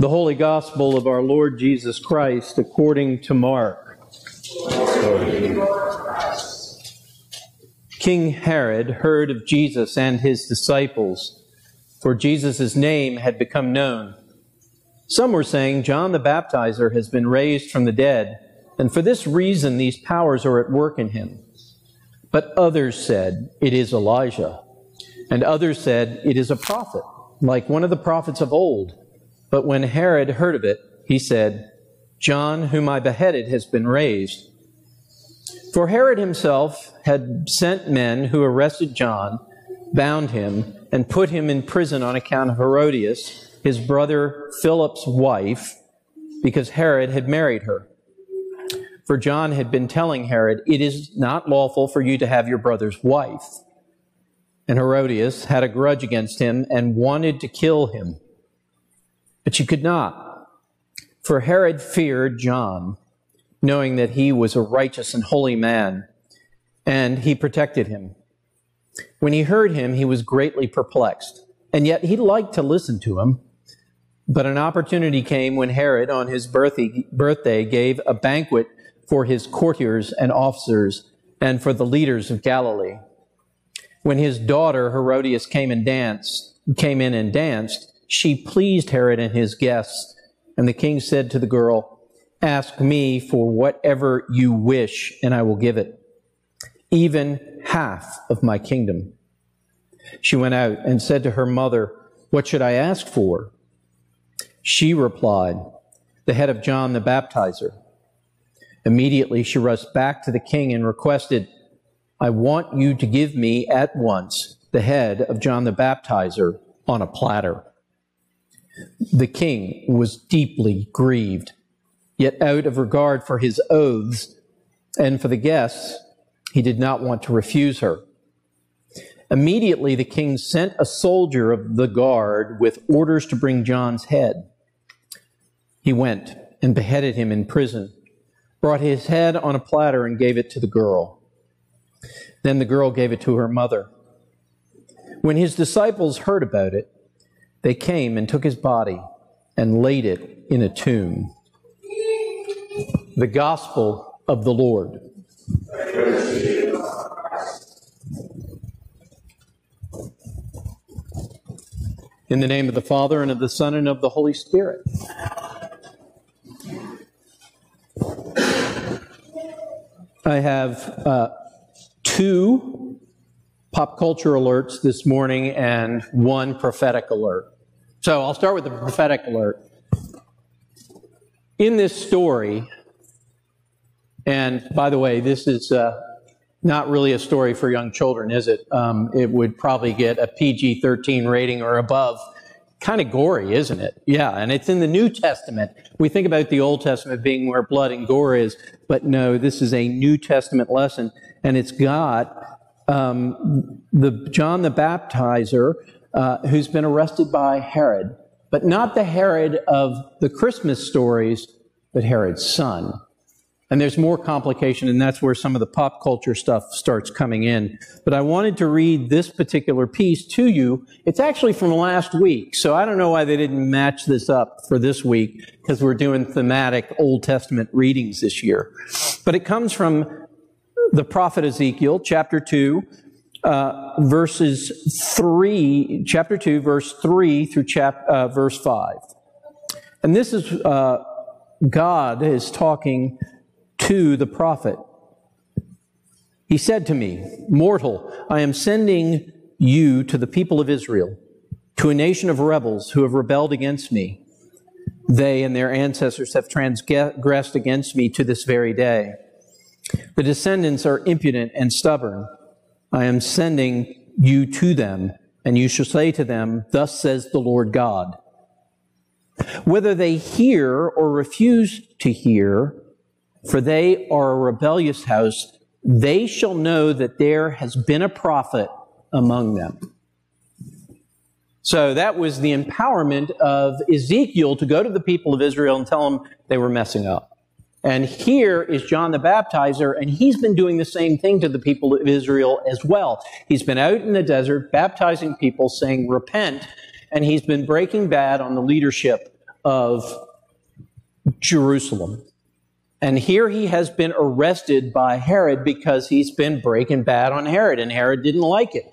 The Holy Gospel of our Lord Jesus Christ according to Mark. King Herod heard of Jesus and his disciples, for Jesus' name had become known. Some were saying, John the Baptizer has been raised from the dead, and for this reason these powers are at work in him. But others said, It is Elijah. And others said, It is a prophet, like one of the prophets of old. But when Herod heard of it, he said, John, whom I beheaded, has been raised. For Herod himself had sent men who arrested John, bound him, and put him in prison on account of Herodias, his brother Philip's wife, because Herod had married her. For John had been telling Herod, It is not lawful for you to have your brother's wife. And Herodias had a grudge against him and wanted to kill him. But she could not. For Herod feared John, knowing that he was a righteous and holy man, and he protected him. When he heard him, he was greatly perplexed, and yet he liked to listen to him. But an opportunity came when Herod, on his birthday, gave a banquet for his courtiers and officers and for the leaders of Galilee. When his daughter Herodias came and danced, came in and danced, she pleased Herod and his guests. And the king said to the girl, Ask me for whatever you wish, and I will give it, even half of my kingdom. She went out and said to her mother, What should I ask for? She replied, The head of John the Baptizer. Immediately she rushed back to the king and requested, I want you to give me at once the head of John the Baptizer on a platter. The king was deeply grieved, yet out of regard for his oaths and for the guests, he did not want to refuse her. Immediately the king sent a soldier of the guard with orders to bring John's head. He went and beheaded him in prison brought his head on a platter and gave it to the girl. Then the girl gave it to her mother. When his disciples heard about it, they came and took his body and laid it in a tomb. The Gospel of the Lord. In the name of the Father, and of the Son, and of the Holy Spirit. I have uh, two pop culture alerts this morning and one prophetic alert. So I'll start with the prophetic alert. In this story, and by the way, this is uh, not really a story for young children, is it? Um, it would probably get a PG 13 rating or above kind of gory, isn't it? Yeah, and it's in the New Testament. We think about the Old Testament being where blood and gore is, but no, this is a New Testament lesson, and it's got um, the John the Baptizer uh, who's been arrested by Herod, but not the Herod of the Christmas stories, but Herod's son. And there's more complication, and that's where some of the pop culture stuff starts coming in. But I wanted to read this particular piece to you. It's actually from last week, so I don't know why they didn't match this up for this week, because we're doing thematic Old Testament readings this year. But it comes from the prophet Ezekiel, chapter 2, uh, verses 3, chapter 2, verse 3 through chap, uh, verse 5. And this is, uh, God is talking to the prophet. He said to me, Mortal, I am sending you to the people of Israel, to a nation of rebels who have rebelled against me. They and their ancestors have transgressed against me to this very day. The descendants are impudent and stubborn. I am sending you to them, and you shall say to them, Thus says the Lord God. Whether they hear or refuse to hear, for they are a rebellious house, they shall know that there has been a prophet among them. So that was the empowerment of Ezekiel to go to the people of Israel and tell them they were messing up. And here is John the Baptizer, and he's been doing the same thing to the people of Israel as well. He's been out in the desert baptizing people, saying, Repent, and he's been breaking bad on the leadership of Jerusalem. And here he has been arrested by Herod because he's been breaking bad on Herod, and Herod didn't like it.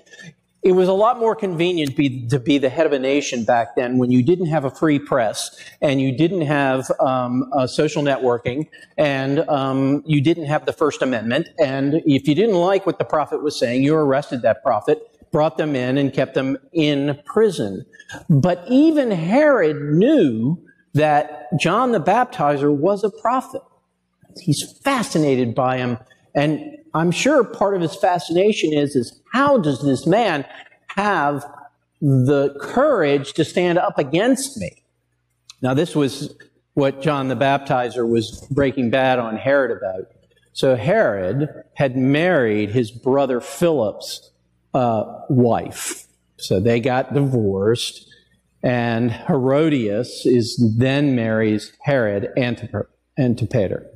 It was a lot more convenient be, to be the head of a nation back then when you didn't have a free press and you didn't have um, social networking and um, you didn't have the First Amendment. And if you didn't like what the prophet was saying, you arrested that prophet, brought them in, and kept them in prison. But even Herod knew that John the Baptizer was a prophet. He's fascinated by him. And I'm sure part of his fascination is, is how does this man have the courage to stand up against me? Now, this was what John the Baptizer was breaking bad on Herod about. So Herod had married his brother Philip's uh, wife. So they got divorced. And Herodias is then marries Herod Antipater.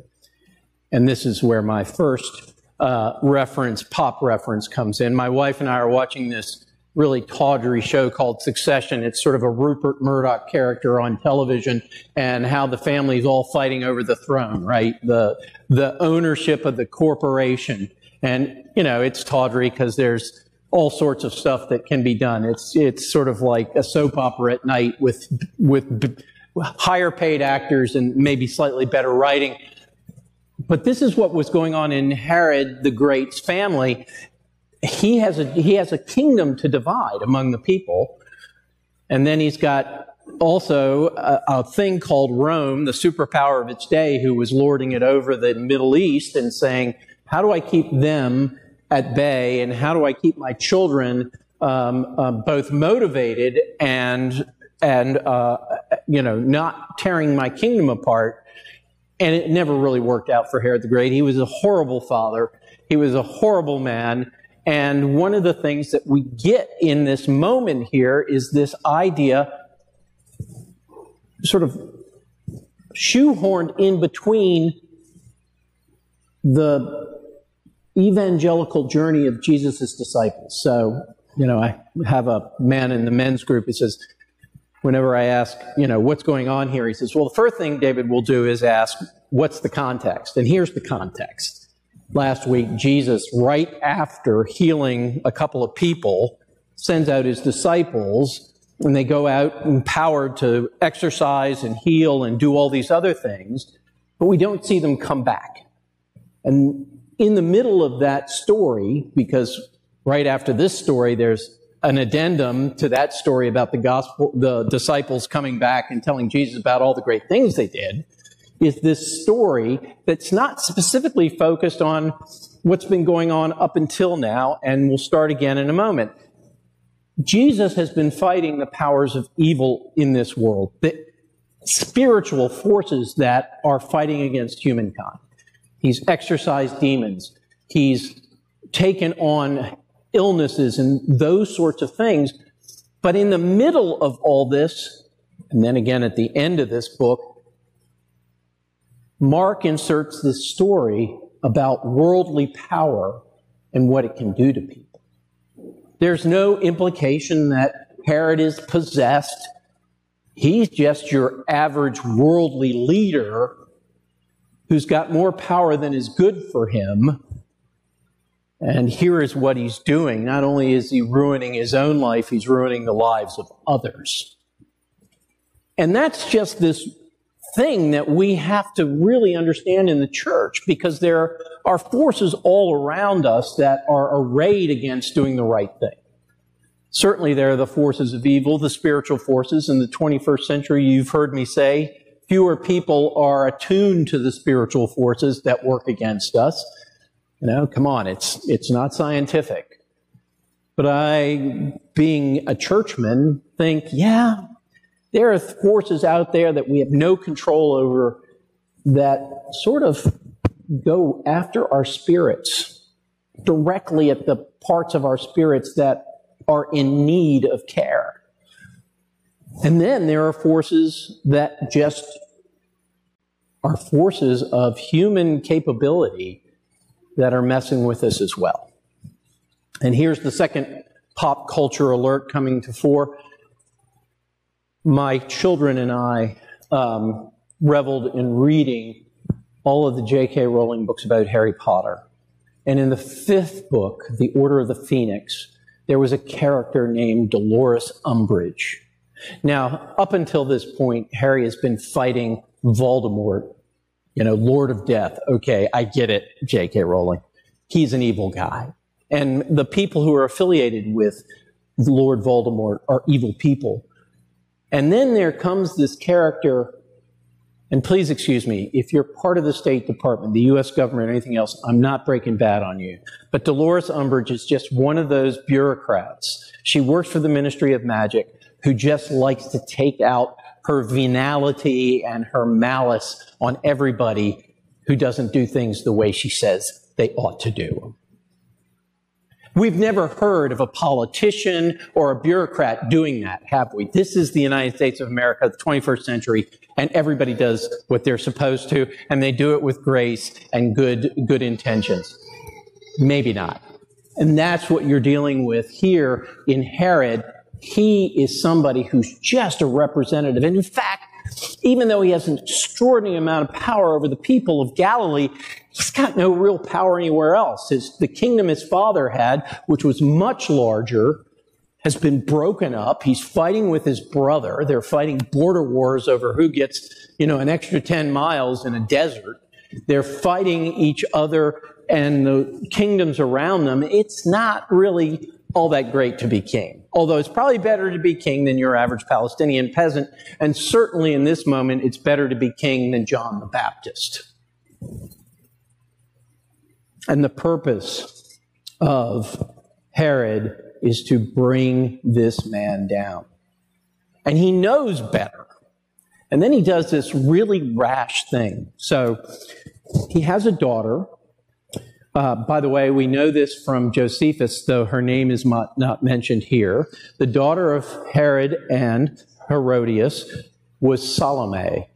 And this is where my first uh, reference, pop reference, comes in. My wife and I are watching this really tawdry show called Succession. It's sort of a Rupert Murdoch character on television and how the family's all fighting over the throne, right? The, the ownership of the corporation. And, you know, it's tawdry because there's all sorts of stuff that can be done. It's, it's sort of like a soap opera at night with, with higher paid actors and maybe slightly better writing. But this is what was going on in Herod the Great's family. He has a, he has a kingdom to divide among the people. And then he's got also a, a, thing called Rome, the superpower of its day, who was lording it over the Middle East and saying, how do I keep them at bay and how do I keep my children um, uh, both motivated and and uh, you know not tearing my kingdom apart and it never really worked out for Herod the Great. He was a horrible father. He was a horrible man. And one of the things that we get in this moment here is this idea, sort of shoehorned in between the evangelical journey of Jesus' disciples. So, you know, I have a man in the men's group who says, whenever I ask, you know, what's going on here, he says, well, the first thing David will do is ask, what's the context? And here's the context. Last week, Jesus, right after healing a couple of people, sends out his disciples and they go out empowered to exorcise and heal and do all these other things, but we don't see them come back. And in the middle of that story, because right after this story, there's an addendum to that story about the gospel, the disciples coming back and telling Jesus about all the great things they did, is this story that's not specifically focused on what's been going on up until now, and we'll start again in a moment. Jesus has been fighting the powers of evil in this world, the spiritual forces that are fighting against humankind. He's exorcised demons. He's taken on illnesses and those sorts of things. But in the middle of all this, and then again at the end of this book, Mark inserts this story about worldly power and what it can do to people. There's no implication that Herod is possessed. He's just your average worldly leader who's got more power than is good for him and here is what he's doing. Not only is he ruining his own life, he's ruining the lives of others. And that's just this thing that we have to really understand in the church because there are forces all around us that are arrayed against doing the right thing. Certainly, there are the forces of evil, the spiritual forces. In the 21st century, you've heard me say, fewer people are attuned to the spiritual forces that work against us. You know, come on, it's, it's not scientific. But I, being a churchman, think, yeah, there are forces out there that we have no control over that sort of go after our spirits, directly at the parts of our spirits that are in need of care. And then there are forces that just are forces of human capability that are messing with us as well. And here's the second pop culture alert coming to fore. My children and I um, reveled in reading all of the J.K. Rowling books about Harry Potter. And in the fifth book, The Order of the Phoenix, there was a character named Dolores Umbridge. Now, up until this point, Harry has been fighting Voldemort, you know, Lord of Death. Okay, I get it, J.K. Rowling. He's an evil guy. And the people who are affiliated with Lord Voldemort are evil people. And then there comes this character, and please excuse me, if you're part of the State Department, the U.S. government, or anything else, I'm not breaking bad on you. But Dolores Umbridge is just one of those bureaucrats. She works for the Ministry of Magic who just likes to take out her venality and her malice on everybody who doesn't do things the way she says they ought to do. We've never heard of a politician or a bureaucrat doing that, have we? This is the United States of America, the 21st century, and everybody does what they're supposed to, and they do it with grace and good, good intentions. Maybe not. And that's what you're dealing with here in Herod. He is somebody who's just a representative. And in fact, even though he has an extraordinary amount of power over the people of Galilee, he's got no real power anywhere else. His, the kingdom his father had, which was much larger, has been broken up. He's fighting with his brother. They're fighting border wars over who gets, you know, an extra 10 miles in a desert. They're fighting each other and the kingdoms around them. It's not really all that great to be king. Although it's probably better to be king than your average Palestinian peasant. And certainly in this moment, it's better to be king than John the Baptist. And the purpose of Herod is to bring this man down. And he knows better. And then he does this really rash thing. So he has a daughter uh, by the way, we know this from Josephus, though her name is not, not mentioned here. The daughter of Herod and Herodias was Salome.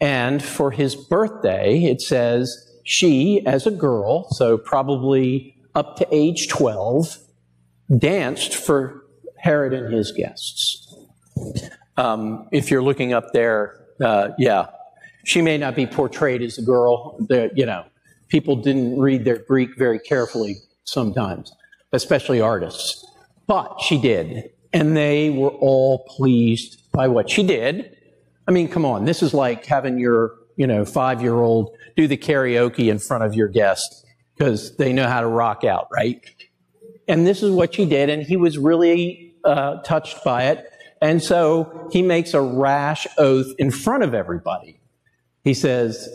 And for his birthday, it says she, as a girl, so probably up to age 12, danced for Herod and his guests. Um, if you're looking up there, uh, yeah, she may not be portrayed as a girl, you know, people didn't read their Greek very carefully sometimes, especially artists. But she did. And they were all pleased by what she did. I mean, come on, this is like having your, you know, five year old do the karaoke in front of your guests because they know how to rock out, right? And this is what she did. And he was really uh, touched by it. And so he makes a rash oath in front of everybody. He says,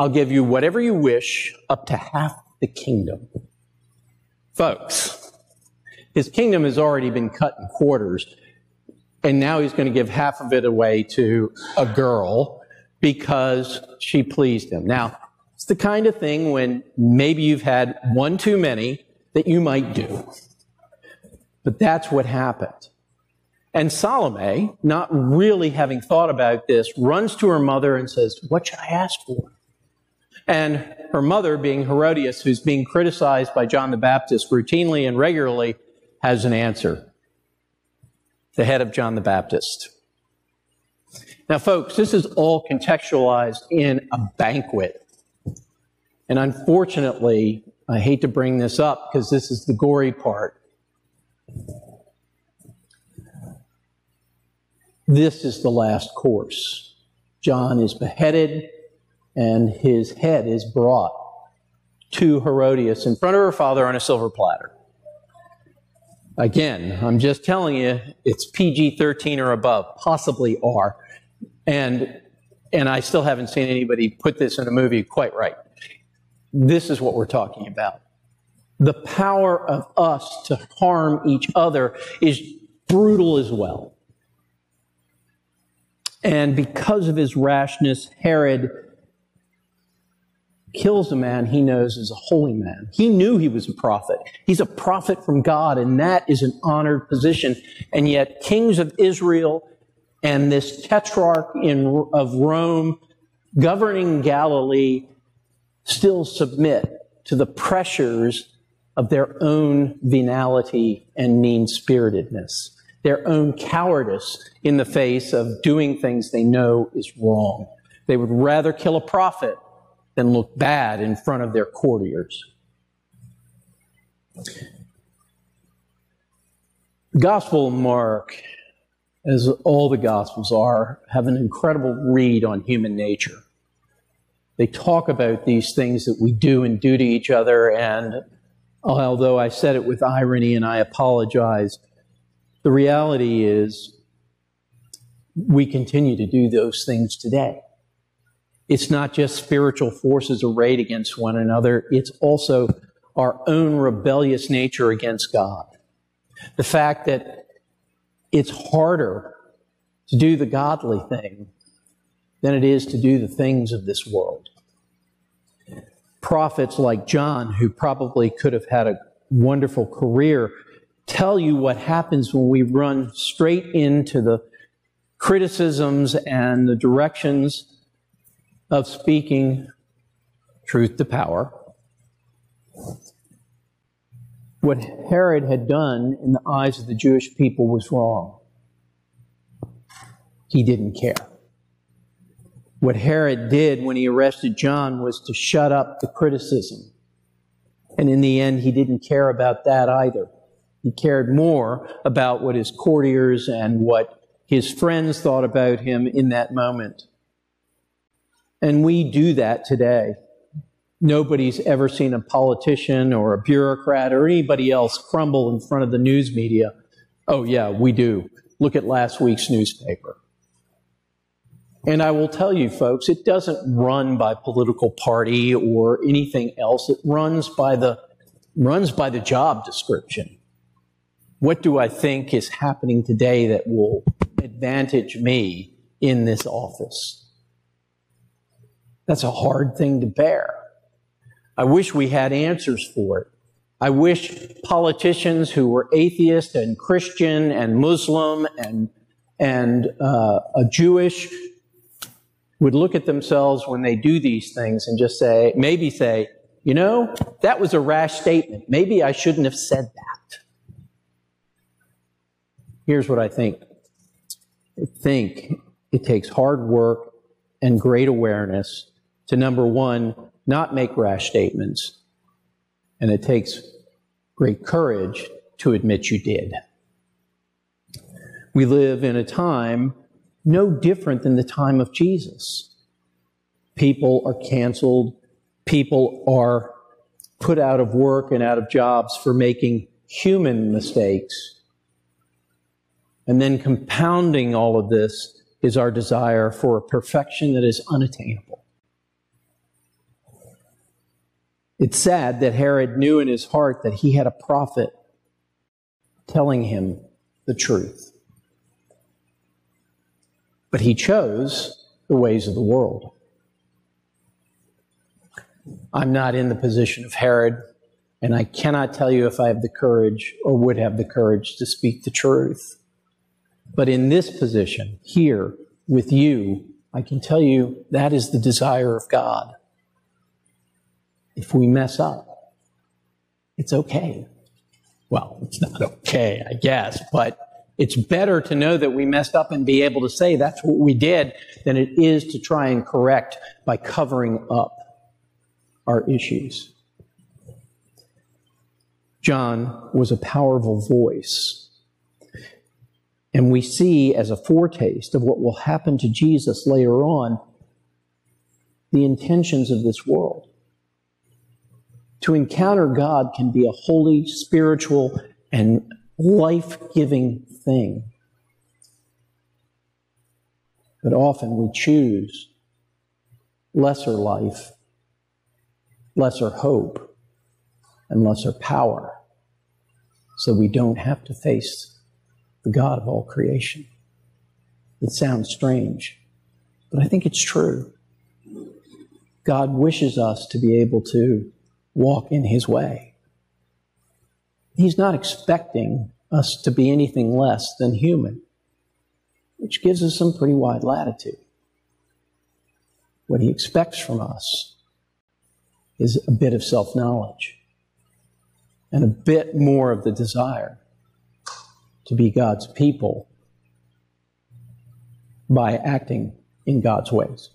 I'll give you whatever you wish, up to half the kingdom. Folks, his kingdom has already been cut in quarters, and now he's going to give half of it away to a girl because she pleased him. Now, it's the kind of thing when maybe you've had one too many that you might do. But that's what happened. And Salome, not really having thought about this, runs to her mother and says, What should I ask for? And her mother, being Herodias, who's being criticized by John the Baptist routinely and regularly, has an answer. The head of John the Baptist. Now, folks, this is all contextualized in a banquet. And unfortunately, I hate to bring this up because this is the gory part. This is the last course. John is beheaded and his head is brought to Herodias in front of her father on a silver platter. Again, I'm just telling you, it's PG 13 or above, possibly R. And, and I still haven't seen anybody put this in a movie quite right. This is what we're talking about. The power of us to harm each other is brutal as well. And because of his rashness, Herod kills a man he knows is a holy man. He knew he was a prophet. He's a prophet from God, and that is an honored position. And yet, kings of Israel and this tetrarch in, of Rome governing Galilee still submit to the pressures of their own venality and mean spiritedness. their own cowardice in the face of doing things they know is wrong. They would rather kill a prophet than look bad in front of their courtiers. Gospel Mark, as all the Gospels are, have an incredible read on human nature. They talk about these things that we do and do to each other, and although I said it with irony and I apologize, the reality is we continue to do those things today. It's not just spiritual forces arrayed against one another, it's also our own rebellious nature against God. The fact that it's harder to do the godly thing than it is to do the things of this world. Prophets like John, who probably could have had a wonderful career, tell you what happens when we run straight into the criticisms and the directions of speaking truth to power. What Herod had done in the eyes of the Jewish people was wrong. He didn't care. What Herod did when he arrested John was to shut up the criticism. And in the end, he didn't care about that either. He cared more about what his courtiers and what his friends thought about him in that moment. And we do that today. Nobody's ever seen a politician or a bureaucrat or anybody else crumble in front of the news media. Oh, yeah, we do. Look at last week's newspaper. And I will tell you, folks, it doesn't run by political party or anything else. It runs by the, runs by the job description. What do I think is happening today that will advantage me in this office? That's a hard thing to bear. I wish we had answers for it. I wish politicians who were atheist and Christian and Muslim and, and uh, a Jewish would look at themselves when they do these things and just say, maybe say, you know, that was a rash statement. Maybe I shouldn't have said that. Here's what I think. I think it takes hard work and great awareness to number one, not make rash statements. And it takes great courage to admit you did. We live in a time no different than the time of Jesus. People are canceled. People are put out of work and out of jobs for making human mistakes. And then compounding all of this is our desire for a perfection that is unattainable. It's sad that Herod knew in his heart that he had a prophet telling him the truth. But he chose the ways of the world. I'm not in the position of Herod, and I cannot tell you if I have the courage or would have the courage to speak the truth. But in this position, here with you, I can tell you that is the desire of God. If we mess up, it's okay. Well, it's not okay, I guess, but it's better to know that we messed up and be able to say that's what we did than it is to try and correct by covering up our issues. John was a powerful voice. And we see as a foretaste of what will happen to Jesus later on the intentions of this world. To encounter God can be a holy, spiritual, and life giving thing. But often we choose lesser life, lesser hope, and lesser power so we don't have to face the God of all creation. It sounds strange, but I think it's true. God wishes us to be able to walk in His way. He's not expecting us to be anything less than human, which gives us some pretty wide latitude. What he expects from us is a bit of self knowledge and a bit more of the desire to be God's people by acting in God's ways.